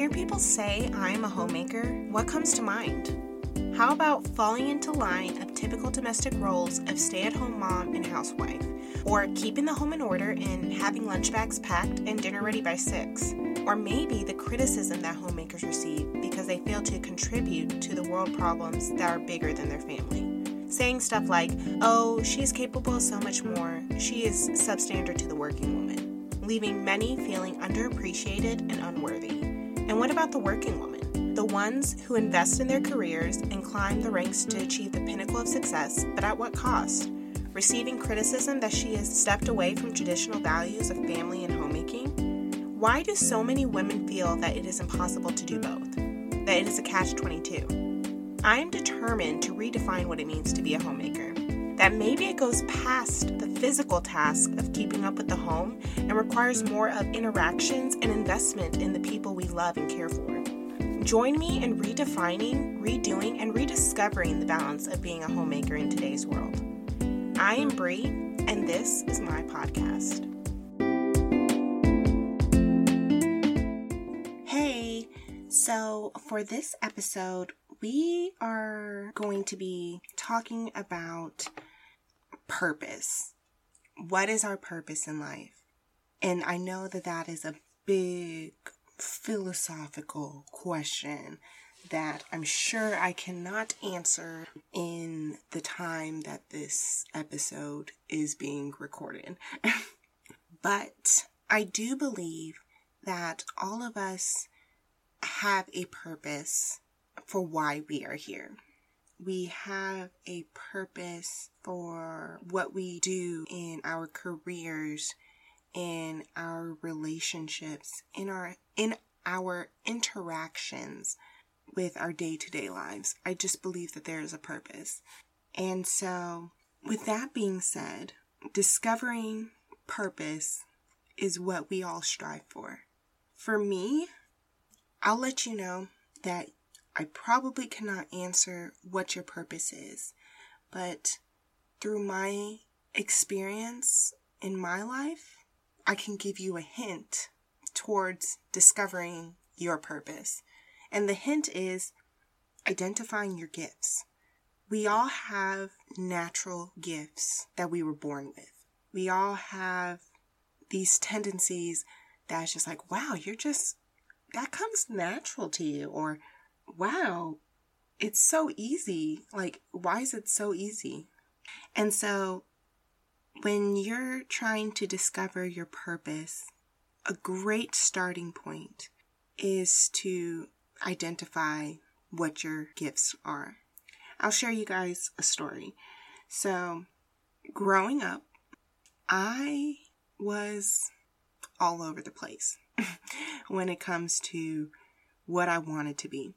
hear people say I'm a homemaker, what comes to mind? How about falling into line of typical domestic roles of stay at home mom and housewife? Or keeping the home in order and having lunch bags packed and dinner ready by 6? Or maybe the criticism that homemakers receive because they fail to contribute to the world problems that are bigger than their family. Saying stuff like, oh, she's capable of so much more, she is substandard to the working woman, leaving many feeling underappreciated and unworthy. And what about the working woman? the ones who invest in their careers and climb the ranks to achieve the pinnacle of success, but at what cost? Receiving criticism that she has stepped away from traditional values of family and homemaking? Why do so many women feel that it is impossible to do both? That it is a catch 22? I am determined to redefine what it means to be a homemaker. That maybe it goes past the physical task of keeping up with the home and requires more of interactions and investment in the people we love and care for. Join me in redefining, redoing, and rediscovering the balance of being a homemaker in today's world. I am Bree, and this is my podcast. Hey, so for this episode, we are going to be talking about purpose. What is our purpose in life? And I know that that is a big philosophical question that I'm sure I cannot answer in the time that this episode is being recorded. but I do believe that all of us have a purpose for why we are here. We have a purpose for what we do in our careers in our relationships, in our in our interactions with our day-to-day lives. I just believe that there is a purpose. And so, with that being said, discovering purpose is what we all strive for. For me, I'll let you know that I probably cannot answer what your purpose is, but through my experience in my life, I can give you a hint towards discovering your purpose. And the hint is identifying your gifts. We all have natural gifts that we were born with. We all have these tendencies that's just like, wow, you're just, that comes natural to you. Or, wow, it's so easy. Like, why is it so easy? And so when you're trying to discover your purpose, a great starting point is to identify what your gifts are. I'll share you guys a story. So, growing up, I was all over the place when it comes to what I wanted to be.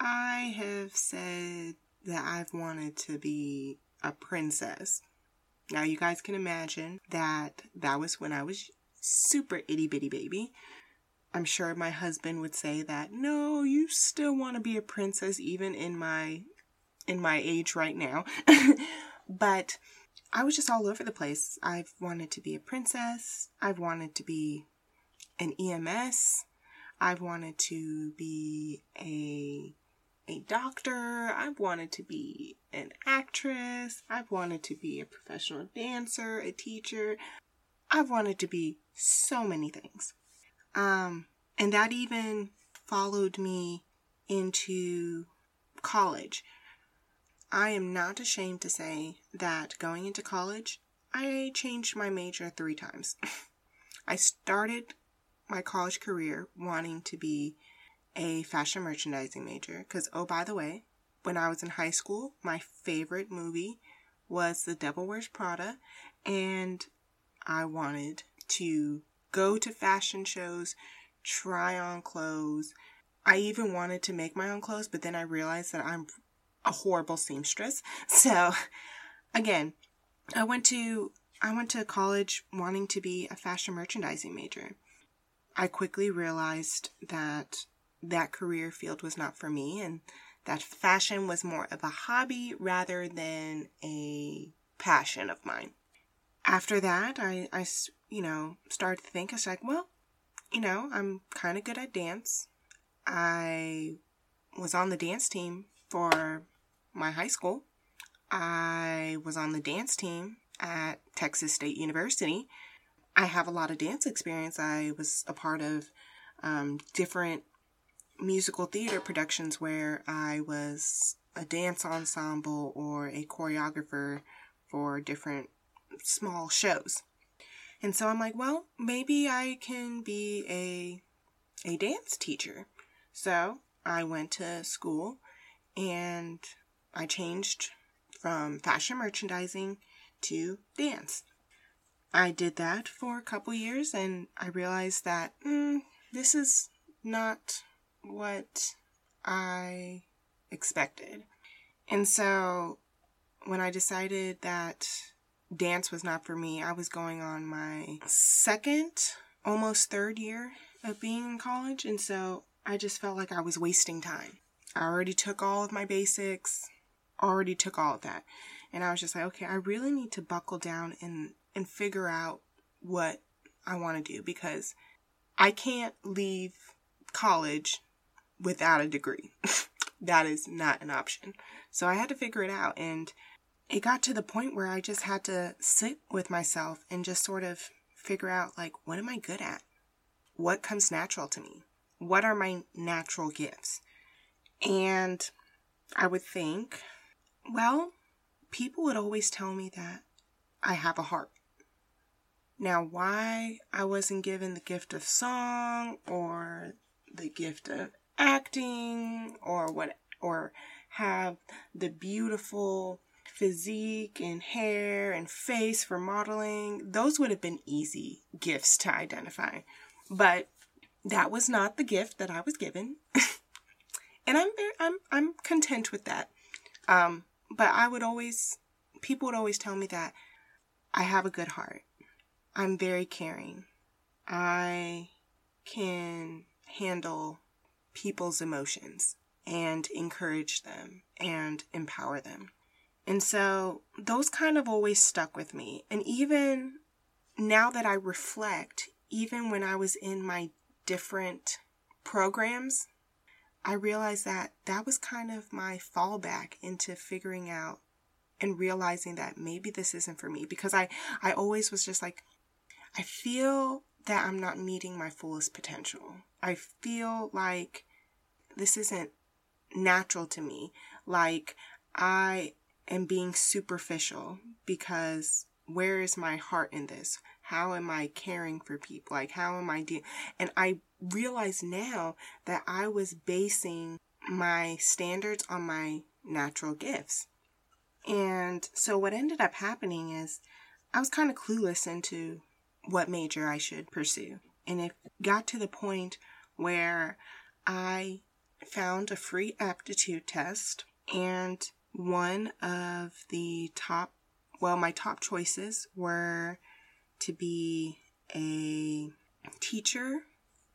I have said that I've wanted to be a princess now you guys can imagine that that was when I was super itty bitty baby. I'm sure my husband would say that no, you still want to be a princess even in my in my age right now. but I was just all over the place. I've wanted to be a princess. I've wanted to be an EMS. I've wanted to be a a doctor. I've wanted to be an actress. I've wanted to be a professional dancer, a teacher. I've wanted to be so many things. Um, and that even followed me into college. I am not ashamed to say that going into college, I changed my major three times. I started my college career wanting to be a fashion merchandising major because, oh, by the way, when I was in high school, my favorite movie was The Devil Wears Prada, and I wanted to go to fashion shows, try on clothes. I even wanted to make my own clothes, but then I realized that I'm a horrible seamstress. So, again, I went to I went to college wanting to be a fashion merchandising major. I quickly realized that that career field was not for me and that fashion was more of a hobby rather than a passion of mine. After that, I, I you know, started to think, I was like, well, you know, I'm kind of good at dance. I was on the dance team for my high school. I was on the dance team at Texas State University. I have a lot of dance experience. I was a part of um, different musical theater productions where I was a dance ensemble or a choreographer for different small shows. And so I'm like, well, maybe I can be a a dance teacher. So I went to school and I changed from fashion merchandising to dance. I did that for a couple years and I realized that mm, this is not what I expected. And so when I decided that dance was not for me, I was going on my second, almost third year of being in college. And so I just felt like I was wasting time. I already took all of my basics, already took all of that. And I was just like, okay, I really need to buckle down and, and figure out what I want to do because I can't leave college without a degree. that is not an option. So I had to figure it out. And it got to the point where I just had to sit with myself and just sort of figure out, like, what am I good at? What comes natural to me? What are my natural gifts? And I would think, well, people would always tell me that I have a heart. Now, why I wasn't given the gift of song or the gift of acting or what or have the beautiful physique and hair and face for modeling those would have been easy gifts to identify. But that was not the gift that I was given. And I'm very, I'm I'm content with that. Um but I would always people would always tell me that I have a good heart. I'm very caring. I can handle people's emotions and encourage them and empower them. And so those kind of always stuck with me. And even now that I reflect, even when I was in my different programs, I realized that that was kind of my fallback into figuring out and realizing that maybe this isn't for me because I I always was just like I feel that I'm not meeting my fullest potential. I feel like this isn't natural to me. Like I am being superficial because where is my heart in this? How am I caring for people? Like how am I doing? And I realize now that I was basing my standards on my natural gifts. And so what ended up happening is I was kind of clueless into what major I should pursue. And it got to the point where I found a free aptitude test and one of the top well my top choices were to be a teacher,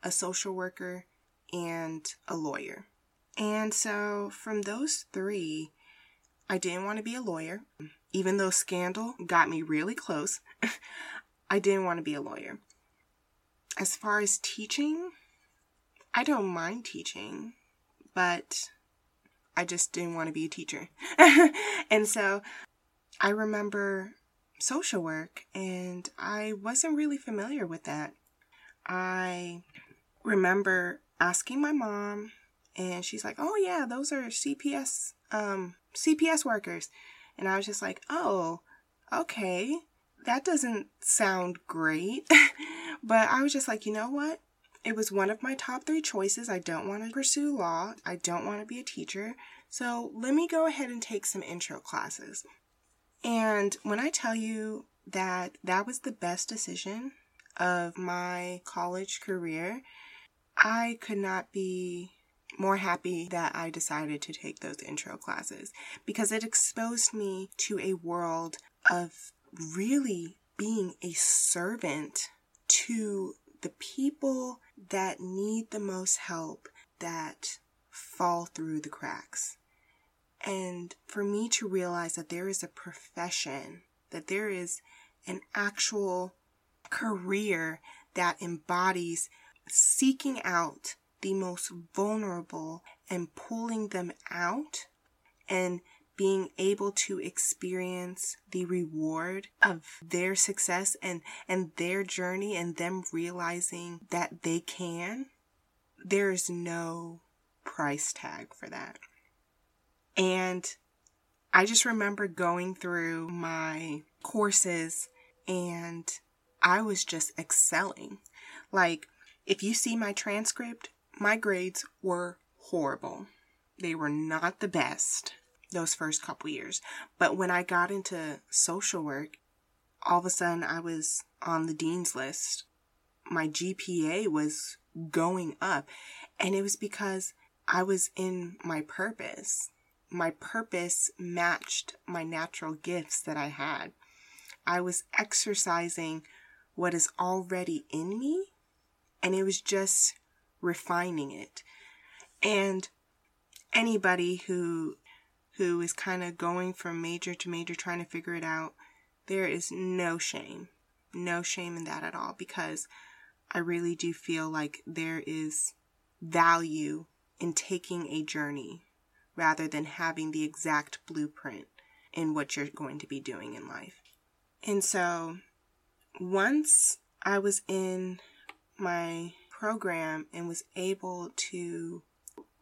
a social worker, and a lawyer. And so from those 3, I didn't want to be a lawyer. Even though scandal got me really close, I didn't want to be a lawyer. As far as teaching, I don't mind teaching, but I just didn't want to be a teacher. and so I remember social work, and I wasn't really familiar with that. I remember asking my mom, and she's like, "Oh yeah, those are CPS um CPS workers," and I was just like, "Oh, okay." That doesn't sound great. but I was just like, you know what? It was one of my top three choices. I don't want to pursue law. I don't want to be a teacher. So let me go ahead and take some intro classes. And when I tell you that that was the best decision of my college career, I could not be more happy that I decided to take those intro classes because it exposed me to a world of really being a servant to the people that need the most help that fall through the cracks. And for me to realize that there is a profession, that there is an actual career that embodies seeking out the most vulnerable and pulling them out and being able to experience the reward of their success and and their journey and them realizing that they can there is no price tag for that. And i just remember going through my courses and i was just excelling. Like if you see my transcript my grades were horrible. They were not the best those first couple years. But when I got into social work, all of a sudden I was on the dean's list. My GPA was going up. And it was because I was in my purpose. My purpose matched my natural gifts that I had. I was exercising what is already in me, and it was just refining it. And anybody who who is kind of going from major to major trying to figure it out, there is no shame. No shame in that at all because I really do feel like there is value in taking a journey rather than having the exact blueprint in what you're going to be doing in life. And so once I was in my program and was able to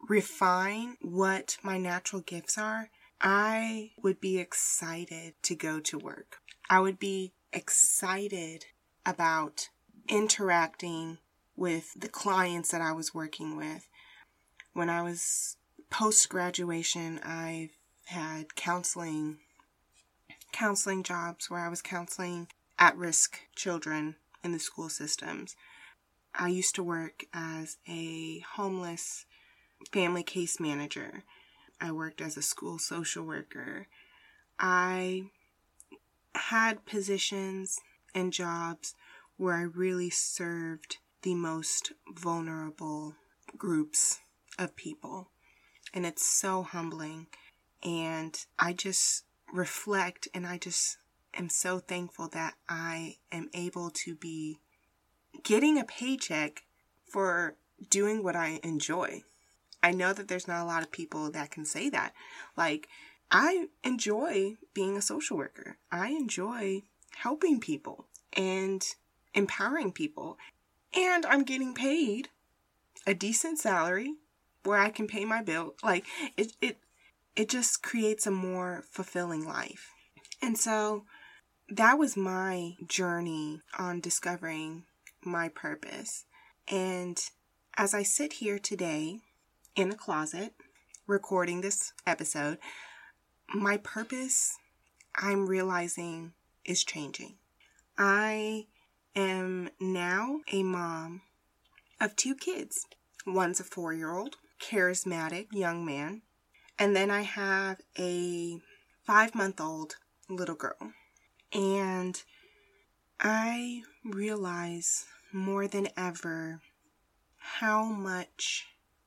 refine what my natural gifts are, I would be excited to go to work. I would be excited about interacting with the clients that I was working with. When I was post graduation, I had counseling counseling jobs where I was counseling at-risk children in the school systems. I used to work as a homeless family case manager. I worked as a school social worker. I had positions and jobs where I really served the most vulnerable groups of people. And it's so humbling. And I just reflect and I just am so thankful that I am able to be getting a paycheck for doing what I enjoy. I know that there's not a lot of people that can say that. Like, I enjoy being a social worker. I enjoy helping people and empowering people. And I'm getting paid a decent salary where I can pay my bill. Like it it it just creates a more fulfilling life. And so that was my journey on discovering my purpose. And as I sit here today, in a closet recording this episode, my purpose, I'm realizing, is changing. I am now a mom of two kids. One's a four year old, charismatic young man, and then I have a five month old little girl. And I realize more than ever how much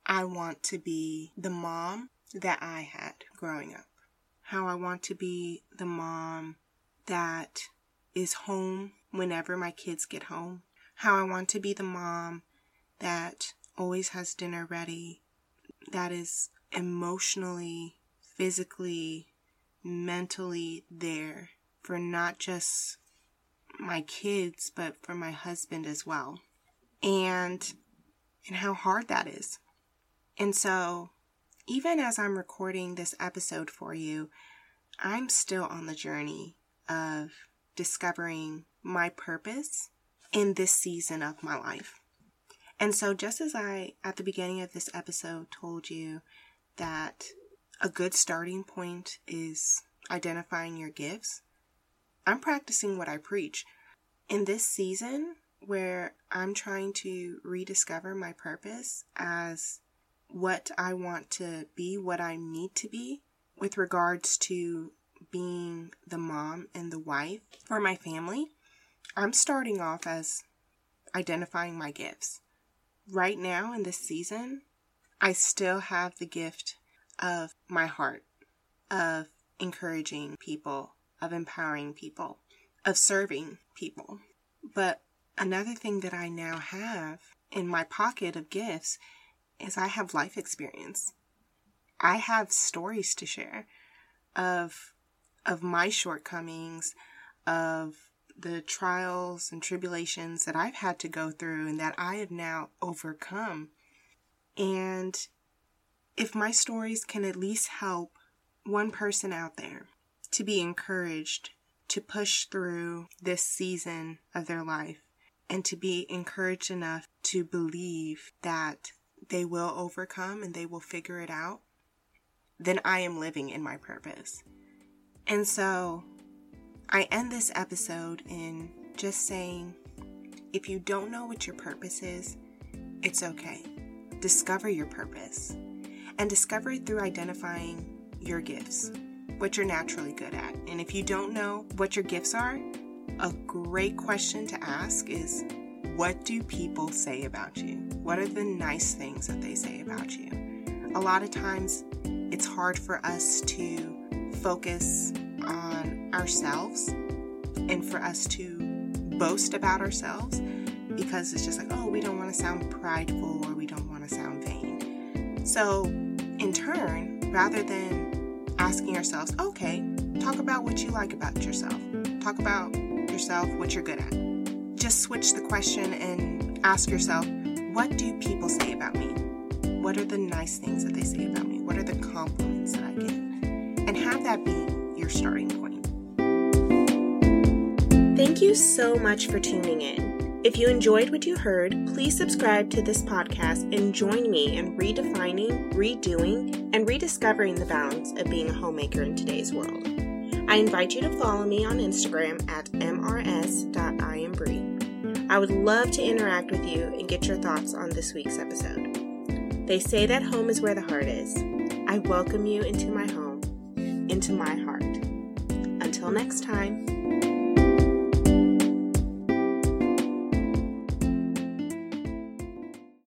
I want to be the mom that I had growing up. How I want to be the mom that is home whenever my kids get home. How I want to be the mom that always has dinner ready, that is emotionally, physically, mentally there for not just my kids, but for my husband as well. And and how hard that is. And so, even as I'm recording this episode for you, I'm still on the journey of discovering my purpose in this season of my life. And so, just as I, at the beginning of this episode, told you that a good starting point is identifying your gifts, I'm practicing what I preach. In this season, where I'm trying to rediscover my purpose as what I want to be, what I need to be with regards to being the mom and the wife for my family, I'm starting off as identifying my gifts. Right now in this season, I still have the gift of my heart, of encouraging people, of empowering people, of serving people. But another thing that I now have in my pocket of gifts is I have life experience. I have stories to share of of my shortcomings, of the trials and tribulations that I've had to go through and that I have now overcome. And if my stories can at least help one person out there to be encouraged to push through this season of their life and to be encouraged enough to believe that they will overcome and they will figure it out, then I am living in my purpose. And so I end this episode in just saying if you don't know what your purpose is, it's okay. Discover your purpose and discover it through identifying your gifts, what you're naturally good at. And if you don't know what your gifts are, a great question to ask is what do people say about you? What are the nice things that they say about you? A lot of times it's hard for us to focus on ourselves and for us to boast about ourselves because it's just like, oh, we don't want to sound prideful or we don't want to sound vain. So, in turn, rather than asking ourselves, okay, talk about what you like about yourself, talk about yourself, what you're good at. Just switch the question and ask yourself, what do people say about me? What are the nice things that they say about me? What are the compliments that I get? And have that be your starting point. Thank you so much for tuning in. If you enjoyed what you heard, please subscribe to this podcast and join me in redefining, redoing, and rediscovering the balance of being a homemaker in today's world. I invite you to follow me on Instagram at mrs.iambree. I would love to interact with you and get your thoughts on this week's episode. They say that home is where the heart is. I welcome you into my home, into my heart. Until next time.